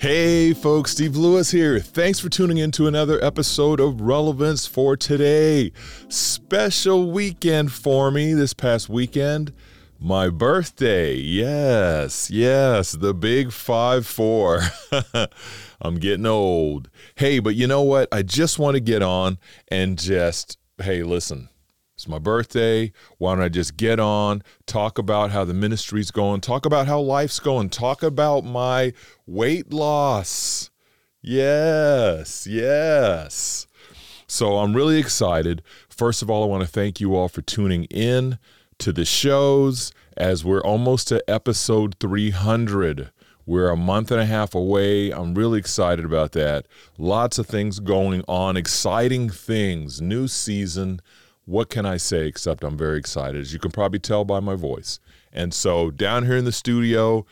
Hey folks, Steve Lewis here. Thanks for tuning in to another episode of Relevance for Today. Special weekend for me this past weekend. My birthday. Yes, yes, the big 5 4. I'm getting old. Hey, but you know what? I just want to get on and just, hey, listen, it's my birthday. Why don't I just get on, talk about how the ministry's going, talk about how life's going, talk about my weight loss. Yes, yes. So I'm really excited. First of all, I want to thank you all for tuning in to the shows as we're almost to episode 300. We're a month and a half away. I'm really excited about that. Lots of things going on, exciting things, new season what can I say except I'm very excited, as you can probably tell by my voice. And so, down here in the studio,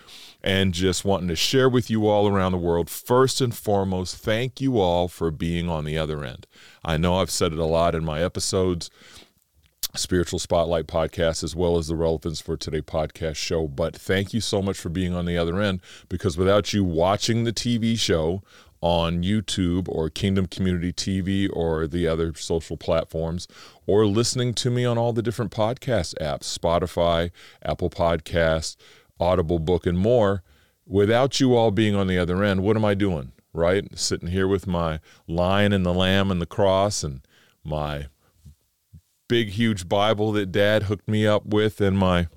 and just wanting to share with you all around the world, first and foremost, thank you all for being on the other end. I know I've said it a lot in my episodes, Spiritual Spotlight podcast, as well as the Relevance for Today podcast show. But thank you so much for being on the other end because without you watching the TV show, on YouTube or Kingdom Community TV or the other social platforms, or listening to me on all the different podcast apps Spotify, Apple Podcasts, Audible Book, and more. Without you all being on the other end, what am I doing? Right? Sitting here with my lion and the lamb and the cross and my big, huge Bible that dad hooked me up with and my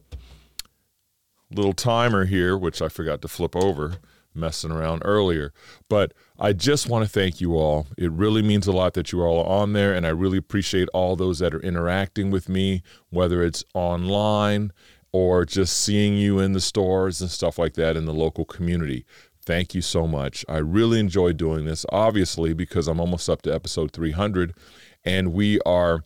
little timer here, which I forgot to flip over messing around earlier. But I just want to thank you all. It really means a lot that you are all on there, and I really appreciate all those that are interacting with me, whether it's online or just seeing you in the stores and stuff like that in the local community. Thank you so much. I really enjoy doing this, obviously, because I'm almost up to episode 300, and we are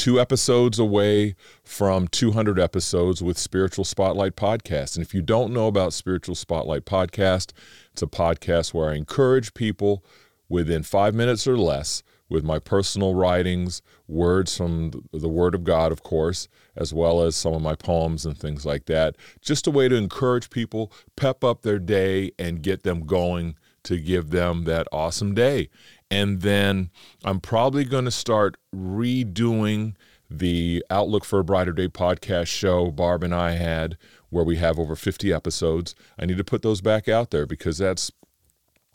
two episodes away from 200 episodes with Spiritual Spotlight Podcast. And if you don't know about Spiritual Spotlight Podcast, it's a podcast where I encourage people within five minutes or less with my personal writings, words from the Word of God, of course, as well as some of my poems and things like that. Just a way to encourage people, pep up their day, and get them going to give them that awesome day. And then I'm probably going to start redoing the Outlook for a Brighter Day podcast show Barb and I had, where we have over 50 episodes. I need to put those back out there because that's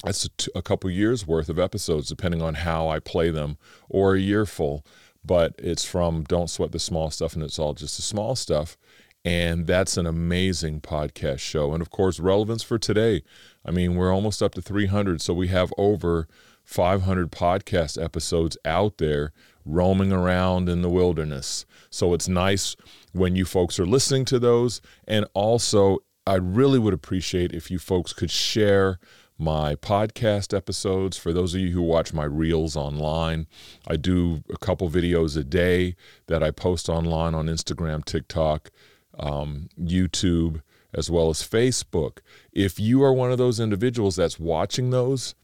that's a, t- a couple years worth of episodes, depending on how I play them, or a year full. But it's from Don't Sweat the Small Stuff, and it's all just the small stuff. And that's an amazing podcast show. And of course, relevance for today. I mean, we're almost up to 300, so we have over 500 podcast episodes out there roaming around in the wilderness. So it's nice when you folks are listening to those. And also, I really would appreciate if you folks could share my podcast episodes. For those of you who watch my reels online, I do a couple videos a day that I post online on Instagram, TikTok, um, YouTube, as well as Facebook. If you are one of those individuals that's watching those,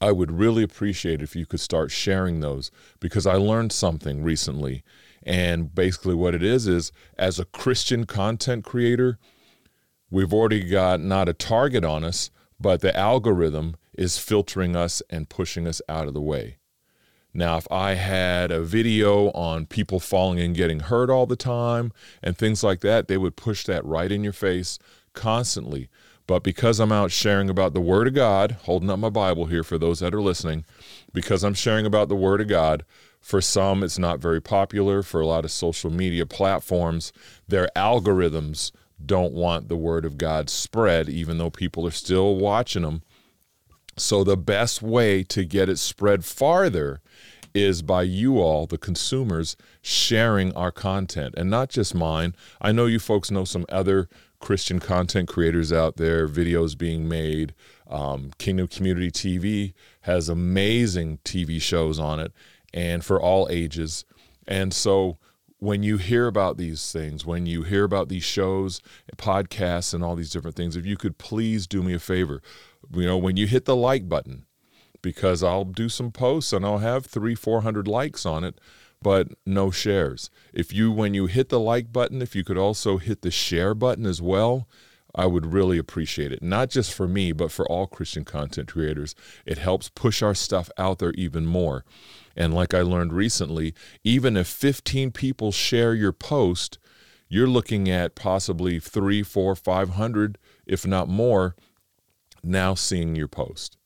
I would really appreciate if you could start sharing those because I learned something recently. And basically, what it is is as a Christian content creator, we've already got not a target on us, but the algorithm is filtering us and pushing us out of the way. Now, if I had a video on people falling and getting hurt all the time and things like that, they would push that right in your face constantly. But because I'm out sharing about the Word of God, holding up my Bible here for those that are listening, because I'm sharing about the Word of God, for some it's not very popular. For a lot of social media platforms, their algorithms don't want the Word of God spread, even though people are still watching them. So the best way to get it spread farther is by you all, the consumers, sharing our content and not just mine. I know you folks know some other Christian content creators out there, videos being made. Um, Kingdom Community TV has amazing TV shows on it and for all ages. And so when you hear about these things, when you hear about these shows, podcasts, and all these different things, if you could please do me a favor, you know, when you hit the like button, because I'll do some posts and I'll have three, 400 likes on it, but no shares. If you, when you hit the like button, if you could also hit the share button as well, I would really appreciate it. Not just for me, but for all Christian content creators. It helps push our stuff out there even more. And like I learned recently, even if 15 people share your post, you're looking at possibly three, four, 500, if not more, now seeing your post.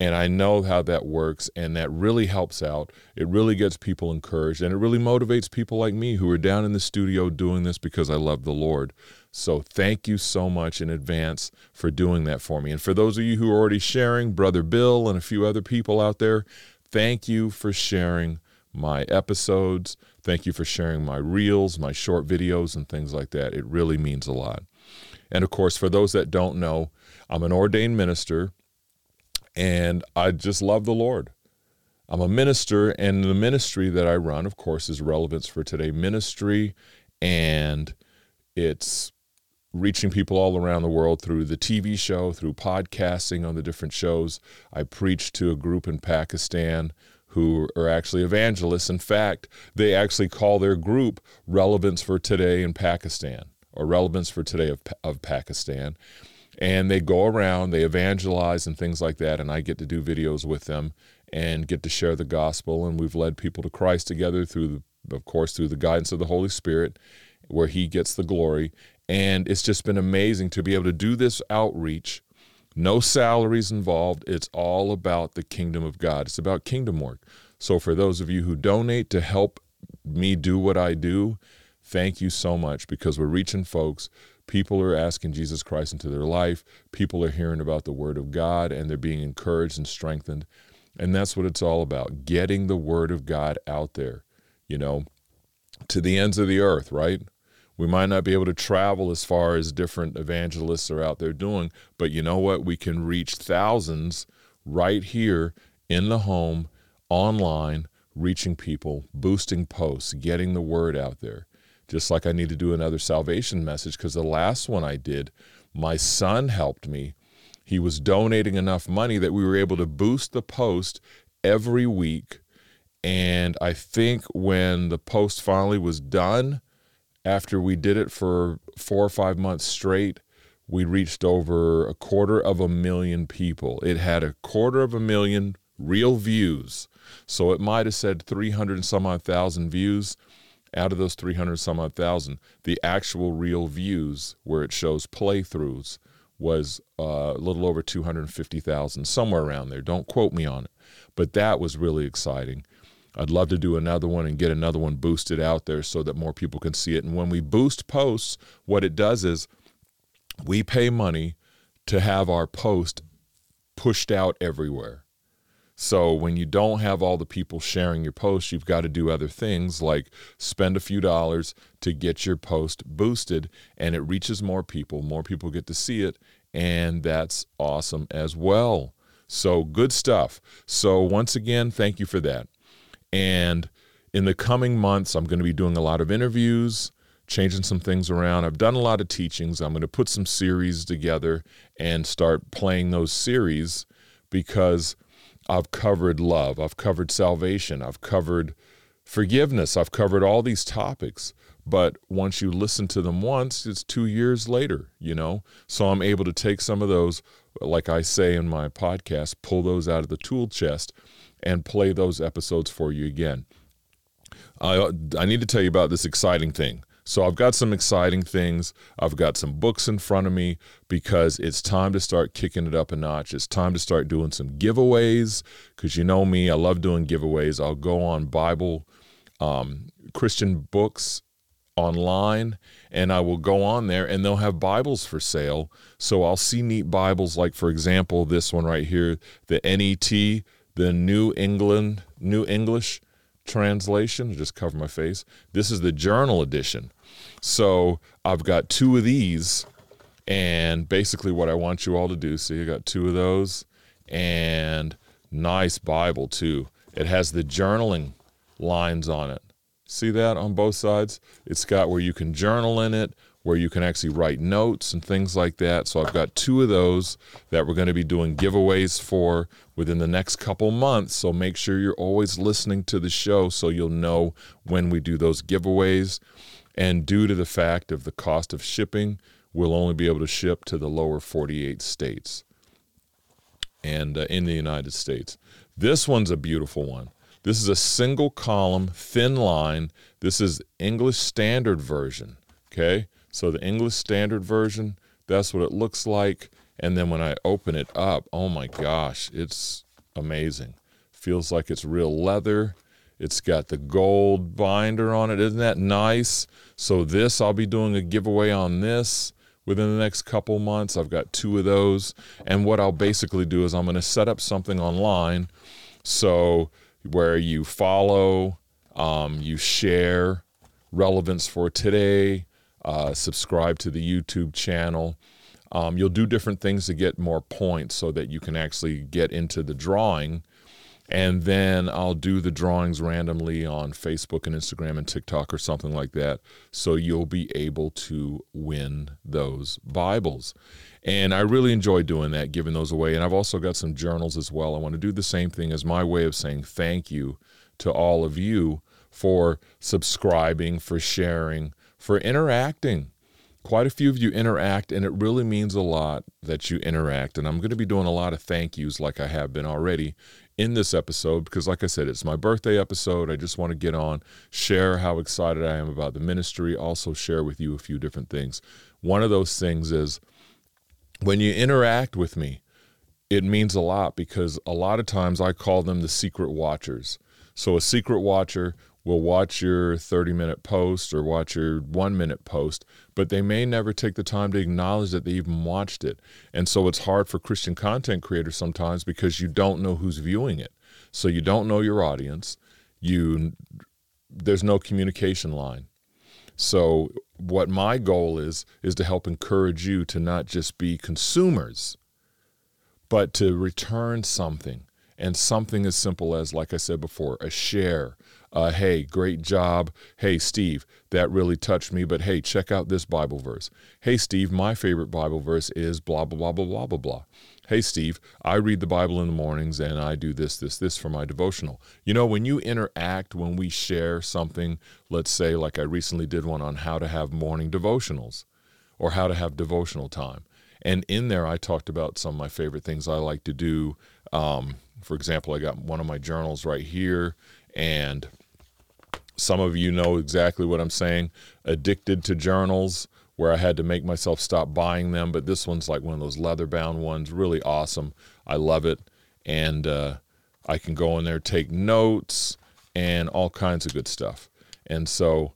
And I know how that works, and that really helps out. It really gets people encouraged, and it really motivates people like me who are down in the studio doing this because I love the Lord. So thank you so much in advance for doing that for me. And for those of you who are already sharing, Brother Bill and a few other people out there, thank you for sharing my episodes. Thank you for sharing my reels, my short videos, and things like that. It really means a lot. And of course, for those that don't know, I'm an ordained minister and I just love the Lord. I'm a minister, and the ministry that I run, of course, is Relevance for Today Ministry, and it's reaching people all around the world through the TV show, through podcasting on the different shows. I preach to a group in Pakistan who are actually evangelists. In fact, they actually call their group Relevance for Today in Pakistan or Relevance for Today of, of Pakistan and they go around, they evangelize and things like that, and I get to do videos with them and get to share the gospel. And we've led people to Christ together through, the, of course, through the guidance of the Holy Spirit, where He gets the glory. And it's just been amazing to be able to do this outreach. No salaries involved. It's all about the kingdom of God. It's about kingdom work. So, for those of you who donate to help me do what I do, thank you so much because we're reaching folks People are asking Jesus Christ into their life. People are hearing about the Word of God and they're being encouraged and strengthened. And that's what it's all about getting the Word of God out there, you know, to the ends of the earth, right? We might not be able to travel as far as different evangelists are out there doing, but you know what? We can reach thousands right here in the home, online, reaching people, boosting posts, getting the word out there just like I need to do another salvation message because the last one I did, my son helped me. He was donating enough money that we were able to boost the post every week. And I think when the post finally was done, after we did it for four or five months straight, we reached over a quarter of a million people. It had a quarter of a million real views. So it might have said 300 and some odd thousand views out of those 300 some odd thousand, the actual real views where it shows playthroughs was uh, a little over 250,000, somewhere around there. Don't quote me on it. But that was really exciting. I'd love to do another one and get another one boosted out there so that more people can see it. And when we boost posts, what it does is we pay money to have our post pushed out everywhere. So when you don't have all the people sharing your post, you've got to do other things like spend a few dollars to get your post boosted and it reaches more people. More people get to see it, and that's awesome as well. So good stuff. So once again, thank you for that. And in the coming months, I'm going to be doing a lot of interviews, changing some things around. I've done a lot of teachings. I'm going to put some series together and start playing those series because I've covered love, I've covered salvation, I've covered forgiveness, I've covered all these topics. But once you listen to them once, it's two years later, you know? So I'm able to take some of those, like I say in my podcast, pull those out of the tool chest and play those episodes for you again. I, I need to tell you about this exciting thing. So I've got some exciting things. I've got some books in front of me because it's time to start kicking it up a notch. It's time to start doing some giveaways because you know me, I love doing giveaways. I'll go on Bible, um, Christian books online and I will go on there and they'll have Bibles for sale. So I'll see neat Bibles like for example this one right here, the NET, the New England New English translation, just cover my face. This is the journal edition. So I've got two of these And basically, what I want you all to do see, I got two of those, and nice Bible too. It has the journaling lines on it. See that on both sides? It's got where you can journal in it, where you can actually write notes and things like that. So I've got two of those that we're going to be doing giveaways for within the next couple months. So make sure you're always listening to the show so you'll know when we do those giveaways. And due to the fact of the cost of shipping, we'll only be able to ship to the lower 48 states and uh, in the United States. This one's a beautiful one. This is a single column, thin line. This is English Standard Version. Okay. So the English Standard Version, that's what it looks like. And then when I open it up, oh my gosh, it's amazing. Feels like it's real leather. It's got the gold binder on it. Isn't that nice? So this, I'll be doing a giveaway on this within the next couple months. I've got two of those. And what I'll basically do is I'm going to set up something online. So where you follow, um, you share relevance for today, uh, subscribe to the YouTube channel. Um, you'll do different things to get more points so that you can actually get into the drawing. And then I'll do the drawings randomly on Facebook and Instagram and TikTok or something like that. So you'll be able to win those Bibles. And I really enjoy doing that, giving those away. And I've also got some journals as well. I want to do the same thing as my way of saying thank you to all of you for subscribing, for sharing, for interacting. Quite a few of you interact, and it really means a lot that you interact. And I'm going to be doing a lot of thank yous like I have been already in this episode because, like I said, it's my birthday episode. I just want to get on, share how excited I am about the ministry, also share with you a few different things. One of those things is when you interact with me, it means a lot because a lot of times I call them the secret watchers. So a secret watcher will watch your 30 minute post or watch your one minute post, but they may never take the time to acknowledge that they even watched it. And so it's hard for Christian content creators sometimes because you don't know who's viewing it. So you don't know your audience. You there's no communication line. So what my goal is is to help encourage you to not just be consumers, but to return something. And something as simple as, like I said before, a share. Uh, hey, great job. Hey, Steve, that really touched me, but hey, check out this Bible verse. Hey, Steve, my favorite Bible verse is blah, blah, blah, blah, blah, blah, blah. Hey, Steve, I read the Bible in the mornings and I do this, this, this for my devotional. You know, when you interact, when we share something, let's say, like I recently did one on how to have morning devotionals or how to have devotional time. And in there, I talked about some of my favorite things I like to do. Um, for example, I got one of my journals right here, and some of you know exactly what I'm saying. Addicted to journals where I had to make myself stop buying them. But this one's like one of those leather bound ones, really awesome. I love it. And uh, I can go in there, take notes, and all kinds of good stuff. And so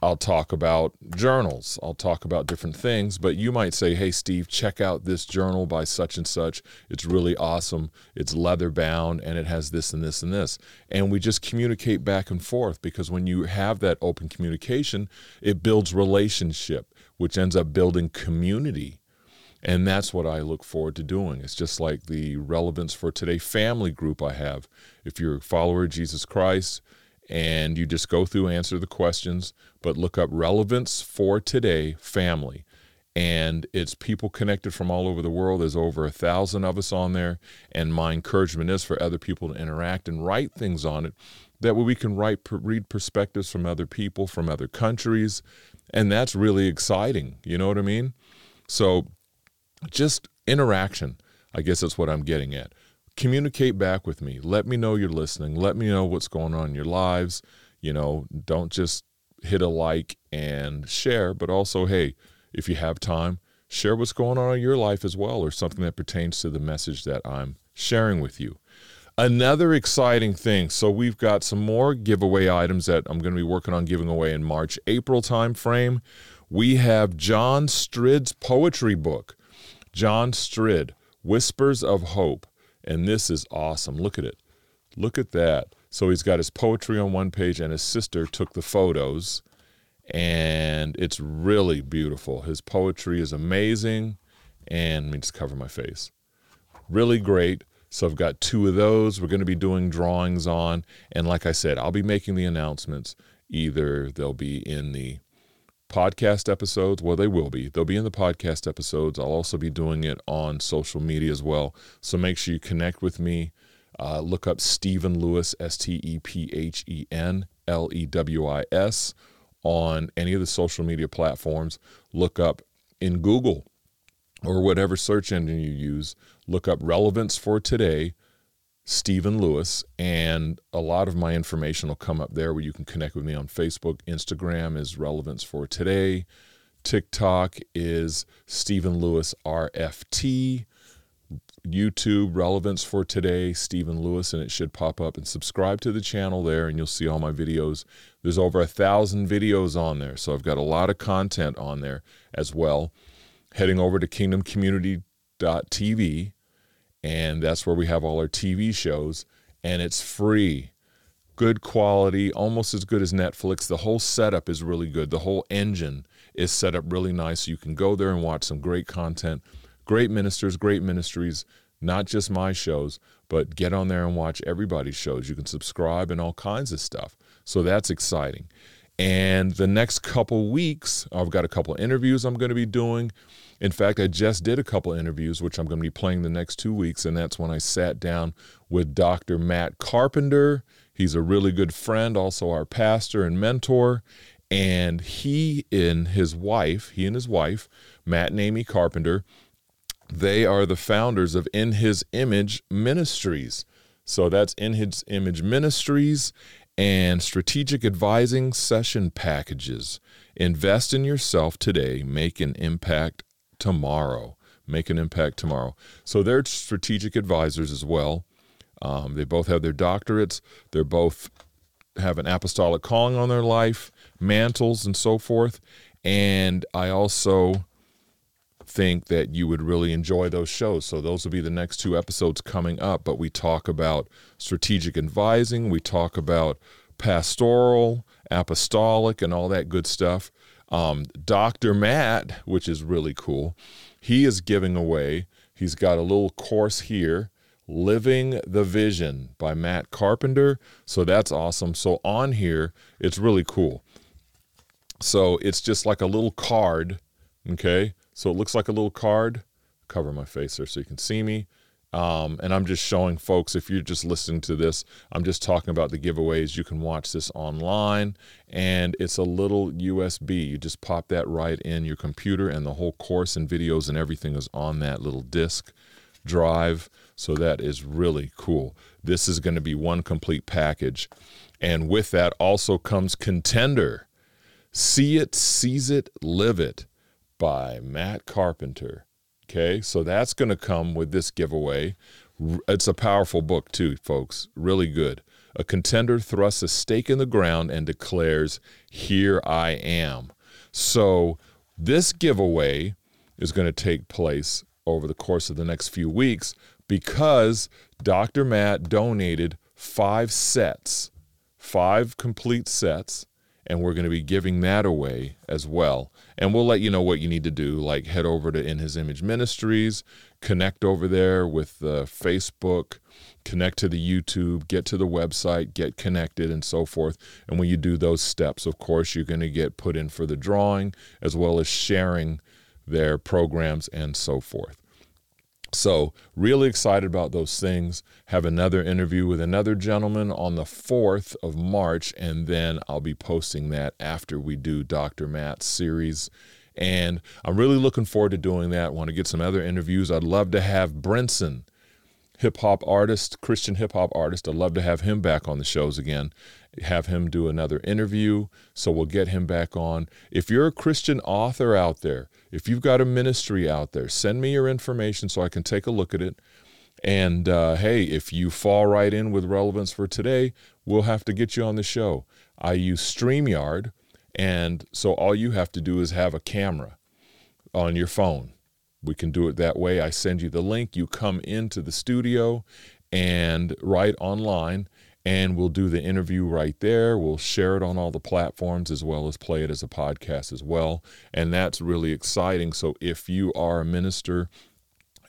I'll talk about journals. I'll talk about different things, but you might say, hey, Steve, check out this journal by such and such. It's really awesome. It's leather bound and it has this and this and this. And we just communicate back and forth because when you have that open communication, it builds relationship which ends up building community. And that's what I look forward to doing. It's just like the relevance for today family group I have. If you're a follower of Jesus Christ and you just go through, answer the questions, but look up relevance for today family. And it's people connected from all over the world. There's over a thousand of us on there. And my encouragement is for other people to interact and write things on it that way we can write, read perspectives from other people, from other countries, and that's really exciting. You know what I mean? So just interaction. I guess that's what I'm getting at. Communicate back with me. Let me know you're listening. Let me know what's going on in your lives. You know, don't just hit a like and share, but also, hey, if you have time, share what's going on in your life as well or something that pertains to the message that I'm sharing with you. Another exciting thing. So we've got some more giveaway items that I'm going to be working on giving away in March, April time frame. We have John Strid's poetry book. John Strid, Whispers of Hope. And this is awesome. Look at it. Look at that. So he's got his poetry on one page, and his sister took the photos. and it's really beautiful. His poetry is amazing, and let me just cover my face. Really great. So I've got two of those we're going to be doing drawings on. And like I said, I'll be making the announcements. Either they'll be in the podcast episodes. Well, they will be. They'll be in the podcast episodes. I'll also be doing it on social media as well. So make sure you connect with me. Uh, look up Stephen Lewis, S T E P H E N L E W I S, on any of the social media platforms. Look up in Google or whatever search engine you use. Look up Relevance for Today, Stephen Lewis, and a lot of my information will come up there where you can connect with me on Facebook. Instagram is Relevance for Today. TikTok is Stephen Lewis RFT. YouTube Relevance for Today, Stephen Lewis, and it should pop up. And subscribe to the channel there, and you'll see all my videos. There's over a thousand videos on there, so I've got a lot of content on there as well. Heading over to kingdomcommunity.tv, and that's where we have all our TV shows, and it's free. Good quality, almost as good as Netflix. The whole setup is really good. The whole engine is set up really nice. So you can go there and watch some great content great ministers, great ministries, not just my shows, but get on there and watch everybody's shows. You can subscribe and all kinds of stuff. So that's exciting. And the next couple weeks, I've got a couple interviews I'm going to be doing. In fact, I just did a couple interviews, which I'm going to be playing the next two weeks. And that's when I sat down with Dr. Matt Carpenter. He's a really good friend, also our pastor and mentor. And he and his wife, he and his wife, Matt and Amy Carpenter, they are the founders of In His Image Ministries. So that's In His Image Ministries and strategic advising session packages. Invest in yourself today, make an impact tomorrow. Make an impact tomorrow. So they're strategic advisors as well. Um, they both have their doctorates. They're both have an apostolic calling on their life, mantles, and so forth. And I also think that you would really enjoy those shows. So those will be the next two episodes coming up. But we talk about strategic advising, we talk about pastoral, apostolic, and all that good stuff. Um, Dr. Matt, which is really cool, he is giving away, he's got a little course here. Living the Vision by Matt Carpenter. So that's awesome. So on here, it's really cool. So it's just like a little card, okay? So it looks like a little card. Cover my face there so you can see me. Um, and I'm just showing folks, if you're just listening to this, I'm just talking about the giveaways. You can watch this online, and it's a little USB. You just pop that right in your computer, and the whole course and videos and everything is on that little disk drive. So that is really cool. This is going to be one complete package. And with that also comes Contender. See it, seize it, live it by Matt Carpenter. Okay, so that's going to come with this giveaway. It's a powerful book, too, folks. Really good. A contender thrusts a stake in the ground and declares, Here I am. So, this giveaway is going to take place over the course of the next few weeks because Dr. Matt donated five sets, five complete sets, and we're going to be giving that away as well. And we'll let you know what you need to do like head over to in his image ministries connect over there with the facebook connect to the youtube get to the website get connected and so forth. And when you do those steps of course you're going to get put in for the drawing as well as sharing their programs and so forth so, really excited about those things. Have another interview with another gentleman on the 4th of March, and then I'll be posting that after we do Dr. Matt's series. And I'm really looking forward to doing that. Want to get some other interviews. I'd love to have Brenson, hip hop artist, Christian hip hop artist. I'd love to have him back on the shows again, have him do another interview. So we'll get him back on. If you're a Christian author out there, if you've got a ministry out there, send me your information so I can take a look at it. And uh, hey, if you fall right in with relevance for today, we'll have to get you on the show. I use StreamYard, and so all you have to do is have a camera on your phone. We can do it that way. I send you the link. You come into the studio and right online, and we'll do the interview right there. We'll share it on all the platforms as well as play it as a podcast as well. And that's really exciting. So if you are a minister,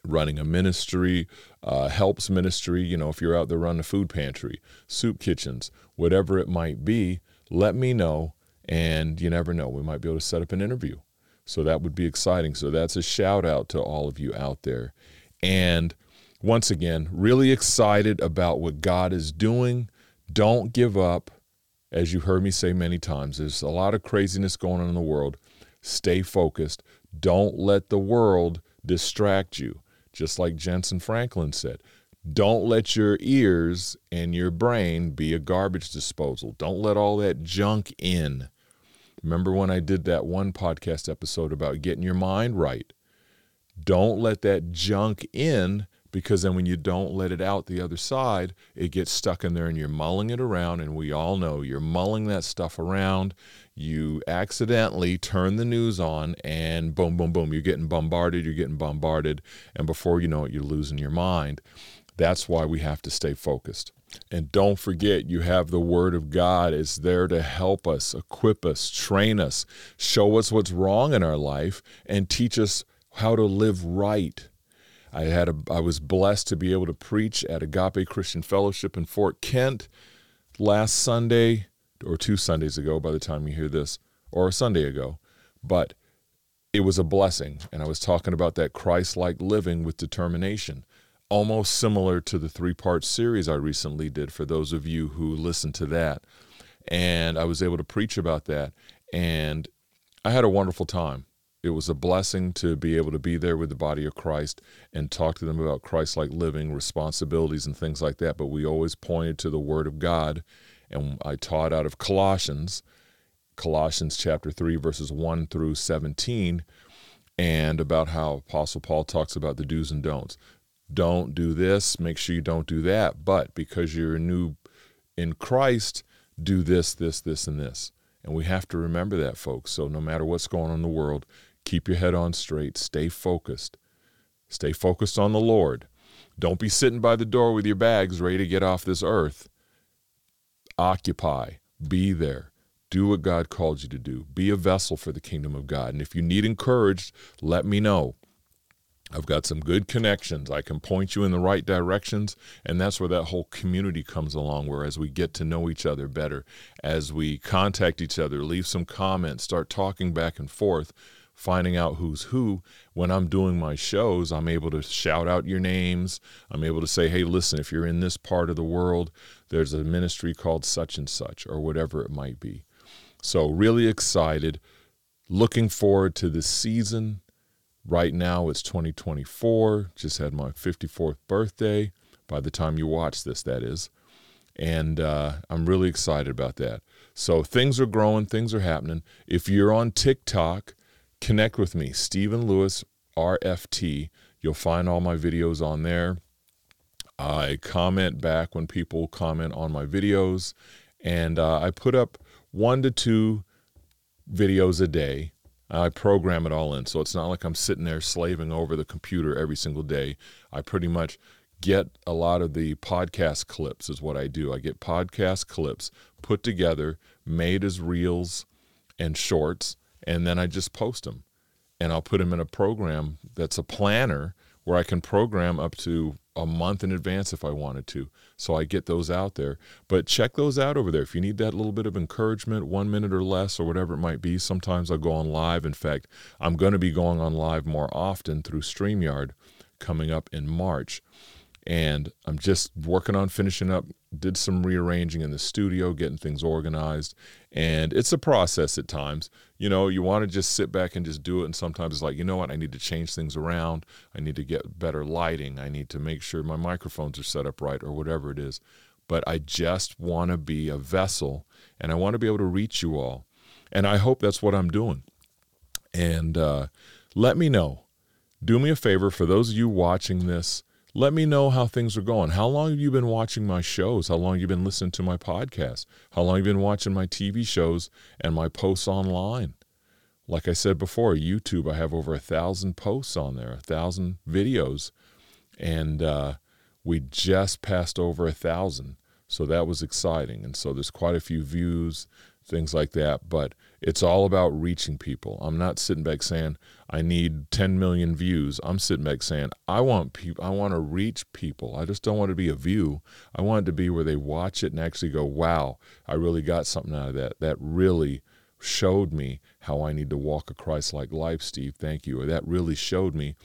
running a ministry, uh, helps ministry, you know, if you're out there running a food pantry, soup kitchens, whatever it might be, let me know. And you never know, we might be able to set up an interview. So that would be exciting. So that's a shout out to all of you out there. And once again, really excited about what God is doing. Don't give up. As you heard me say many times, there's a lot of craziness going on in the world. Stay focused. Don't let the world distract you. Just like Jentezen Franklin said, don't let your ears and your brain be a garbage disposal. Don't let all that junk in. Remember when I did that one podcast episode about getting your mind right? Don't let that junk in because then when you don't let it out the other side, it gets stuck in there and you're mulling it around. And we all know you're mulling that stuff around. You accidentally turn the news on and boom, boom, boom, you're getting bombarded, you're getting bombarded. And before you know it, you're losing your mind. That's why we have to stay focused. And don't forget, you have the Word of God is there to help us, equip us, train us, show us what's wrong in our life, and teach us how to live right I had a, I was blessed to be able to preach at Agape Christian Fellowship in Fort Kent last Sunday or two Sundays ago by the time you hear this or a Sunday ago. But it was a blessing and I was talking about that Christ-like living with determination. Almost similar to the three-part series I recently did for those of you who listened to that. And I was able to preach about that and I had a wonderful time it was a blessing to be able to be there with the body of Christ and talk to them about Christ like living, responsibilities, and things like that. But we always pointed to the Word of God. And I taught out of Colossians, Colossians chapter 3, verses 1 through 17, and about how Apostle Paul talks about the do's and don'ts. Don't do this, make sure you don't do that. But because you're new in Christ, do this, this, this, and this. And we have to remember that, folks. So no matter what's going on in the world, Keep your head on straight. Stay focused. Stay focused on the Lord. Don't be sitting by the door with your bags ready to get off this earth. Occupy. Be there. Do what God called you to do. Be a vessel for the kingdom of God. And if you need encouraged, let me know. I've got some good connections. I can point you in the right directions. And that's where that whole community comes along, where as we get to know each other better, as we contact each other, leave some comments, start talking back and forth, finding out who's who. When I'm doing my shows, I'm able to shout out your names. I'm able to say, hey, listen, if you're in this part of the world, there's a ministry called such and such, or whatever it might be. So, really excited. Looking forward to this season. Right now, it's 2024. Just had my 54th birthday. By the time you watch this, that is. And uh, I'm really excited about that. So, things are growing, things are happening. If you're on TikTok, connect with me, Stephen Lewis RFT. You'll find all my videos on there. I comment back when people comment on my videos, and uh, I put up one to two videos a day. I program it all in, so it's not like I'm sitting there slaving over the computer every single day. I pretty much get a lot of the podcast clips, is what I do. I get podcast clips put together, made as reels and shorts, and then I just post them. And I'll put them in a program that's a planner where I can program up to a month in advance if I wanted to. So I get those out there. But check those out over there. If you need that little bit of encouragement, one minute or less, or whatever it might be, sometimes I'll go on live. In fact, I'm going to be going on live more often through StreamYard coming up in March and I'm just working on finishing up. Did some rearranging in the studio, getting things organized, and it's a process at times. You know, you want to just sit back and just do it, and sometimes it's like, you know what, I need to change things around. I need to get better lighting. I need to make sure my microphones are set up right, or whatever it is. But I just want to be a vessel, and I want to be able to reach you all, and I hope that's what I'm doing. And uh, let me know. Do me a favor for those of you watching this let me know how things are going. How long have you been watching my shows? How long have you been listening to my podcast? How long have you been watching my TV shows and my posts online? Like I said before, YouTube, I have over a thousand posts on there, a thousand videos, and uh, we just passed over a thousand. So that was exciting. And so there's quite a few views, things like that. But it's all about reaching people. I'm not sitting back saying I need 10 million views. I'm sitting back saying I want people. I want to reach people. I just don't want to be a view. I want it to be where they watch it and actually go, "Wow, I really got something out of that. That really showed me how I need to walk a Christ-like life, Steve. Thank you." Or that really showed me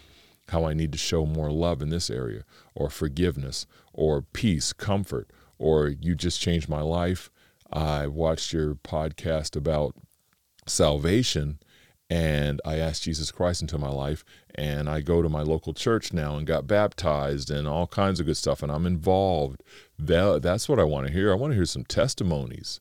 how I need to show more love in this area, or forgiveness, or peace, comfort, or you just changed my life. I watched your podcast about salvation and I asked Jesus Christ into my life and I go to my local church now and got baptized and all kinds of good stuff and I'm involved. That, that's what I want to hear. I want to hear some testimonies.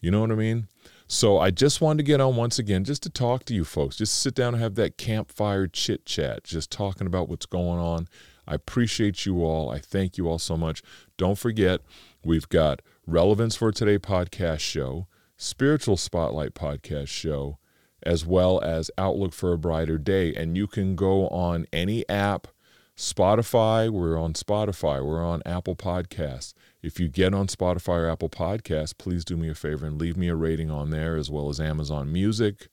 You know what I mean? So I just wanted to get on once again just to talk to you folks. Just sit down and have that campfire chit chat, just talking about what's going on. I appreciate you all. I thank you all so much. Don't forget, we've got Relevance for Today podcast show. Spiritual Spotlight podcast show, as well as Outlook for a Brighter Day. And you can go on any app, Spotify, we're on Spotify, we're on Apple Podcasts. If you get on Spotify or Apple Podcasts, please do me a favor and leave me a rating on there, as well as Amazon Music.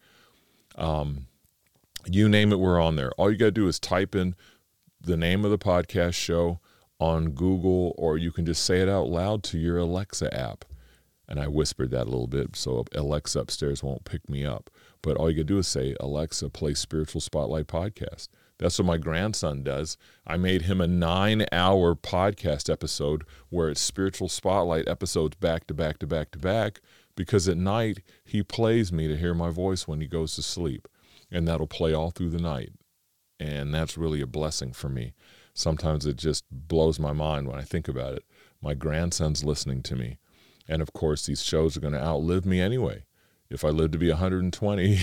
Um, you name it, we're on there. All you got to do is type in the name of the podcast show on Google, or you can just say it out loud to your Alexa app and I whispered that a little bit so Alexa upstairs won't pick me up. But all you can do is say, Alexa, play Spiritual Spotlight podcast. That's what my grandson does. I made him a nine hour podcast episode where it's Spiritual Spotlight episodes back to back to back to back because at night he plays me to hear my voice when he goes to sleep. And that'll play all through the night. And that's really a blessing for me. Sometimes it just blows my mind when I think about it. My grandson's listening to me and of course, these shows are going to outlive me anyway. If I live to be 120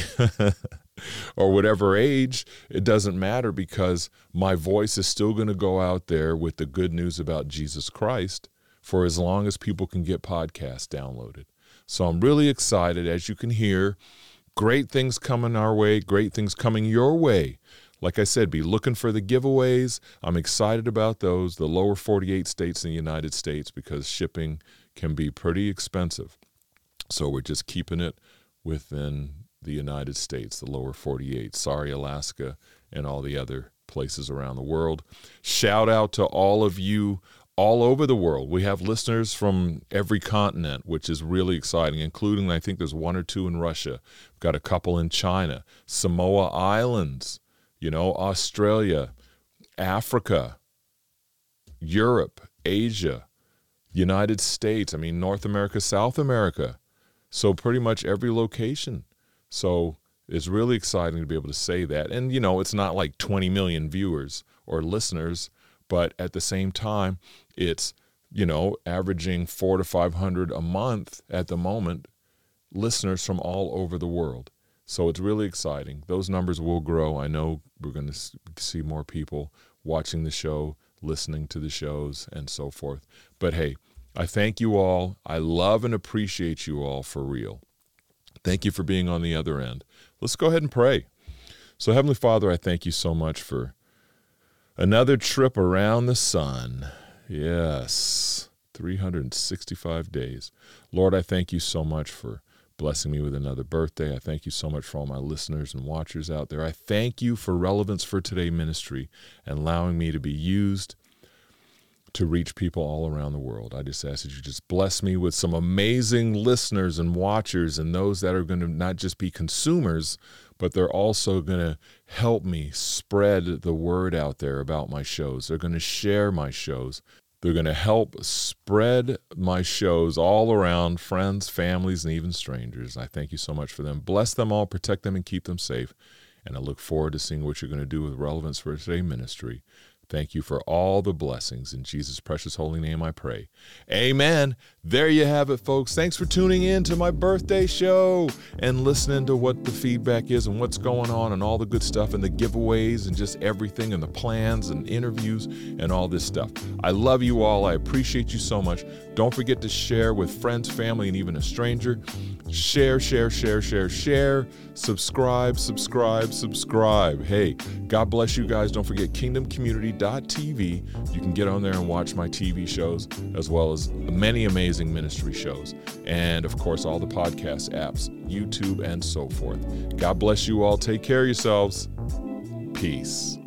or whatever age, it doesn't matter because my voice is still going to go out there with the good news about Jesus Christ for as long as people can get podcasts downloaded. So I'm really excited, as you can hear. Great things coming our way, great things coming your way. Like I said, be looking for the giveaways. I'm excited about those, the lower 48 states in the United States, because shipping can be pretty expensive. So we're just keeping it within the United States, the lower 48. Sorry, Alaska, and all the other places around the world. Shout out to all of you all over the world. We have listeners from every continent, which is really exciting, including, I think there's one or two in Russia. We've got a couple in China, Samoa Islands, you know, Australia, Africa, Europe, Asia, United States, I mean, North America, South America. So, pretty much every location. So, it's really exciting to be able to say that. And, you know, it's not like 20 million viewers or listeners, but at the same time, it's, you know, averaging four to 500 a month at the moment, listeners from all over the world. So it's really exciting. Those numbers will grow. I know we're going to see more people watching the show, listening to the shows, and so forth. But hey, I thank you all. I love and appreciate you all for real. Thank you for being on the other end. Let's go ahead and pray. So, Heavenly Father, I thank you so much for another trip around the sun. Yes, 365 days. Lord, I thank you so much for blessing me with another birthday. I thank you so much for all my listeners and watchers out there. I thank you for Relevance for Today ministry and allowing me to be used to reach people all around the world. I just ask that you just bless me with some amazing listeners and watchers and those that are going to not just be consumers, but they're also going to help me spread the word out there about my shows. They're going to share my shows. They're going to help spread my shows all around friends, families, and even strangers. I thank you so much for them. Bless them all, protect them, and keep them safe. And I look forward to seeing what you're going to do with Relevance for Today Ministry. Thank you for all the blessings. In Jesus' precious holy name, I pray. Amen. There you have it, folks. Thanks for tuning in to my birthday show and listening to what the feedback is and what's going on and all the good stuff and the giveaways and just everything and the plans and interviews and all this stuff. I love you all. I appreciate you so much. Don't forget to share with friends, family, and even a stranger. Share, share, share, share, share. Subscribe, subscribe, subscribe. Hey, God bless you guys. Don't forget kingdomcommunity.tv. You can get on there and watch my TV shows as well as many amazing ministry shows. And of course, all the podcast apps, YouTube, and so forth. God bless you all. Take care of yourselves. Peace.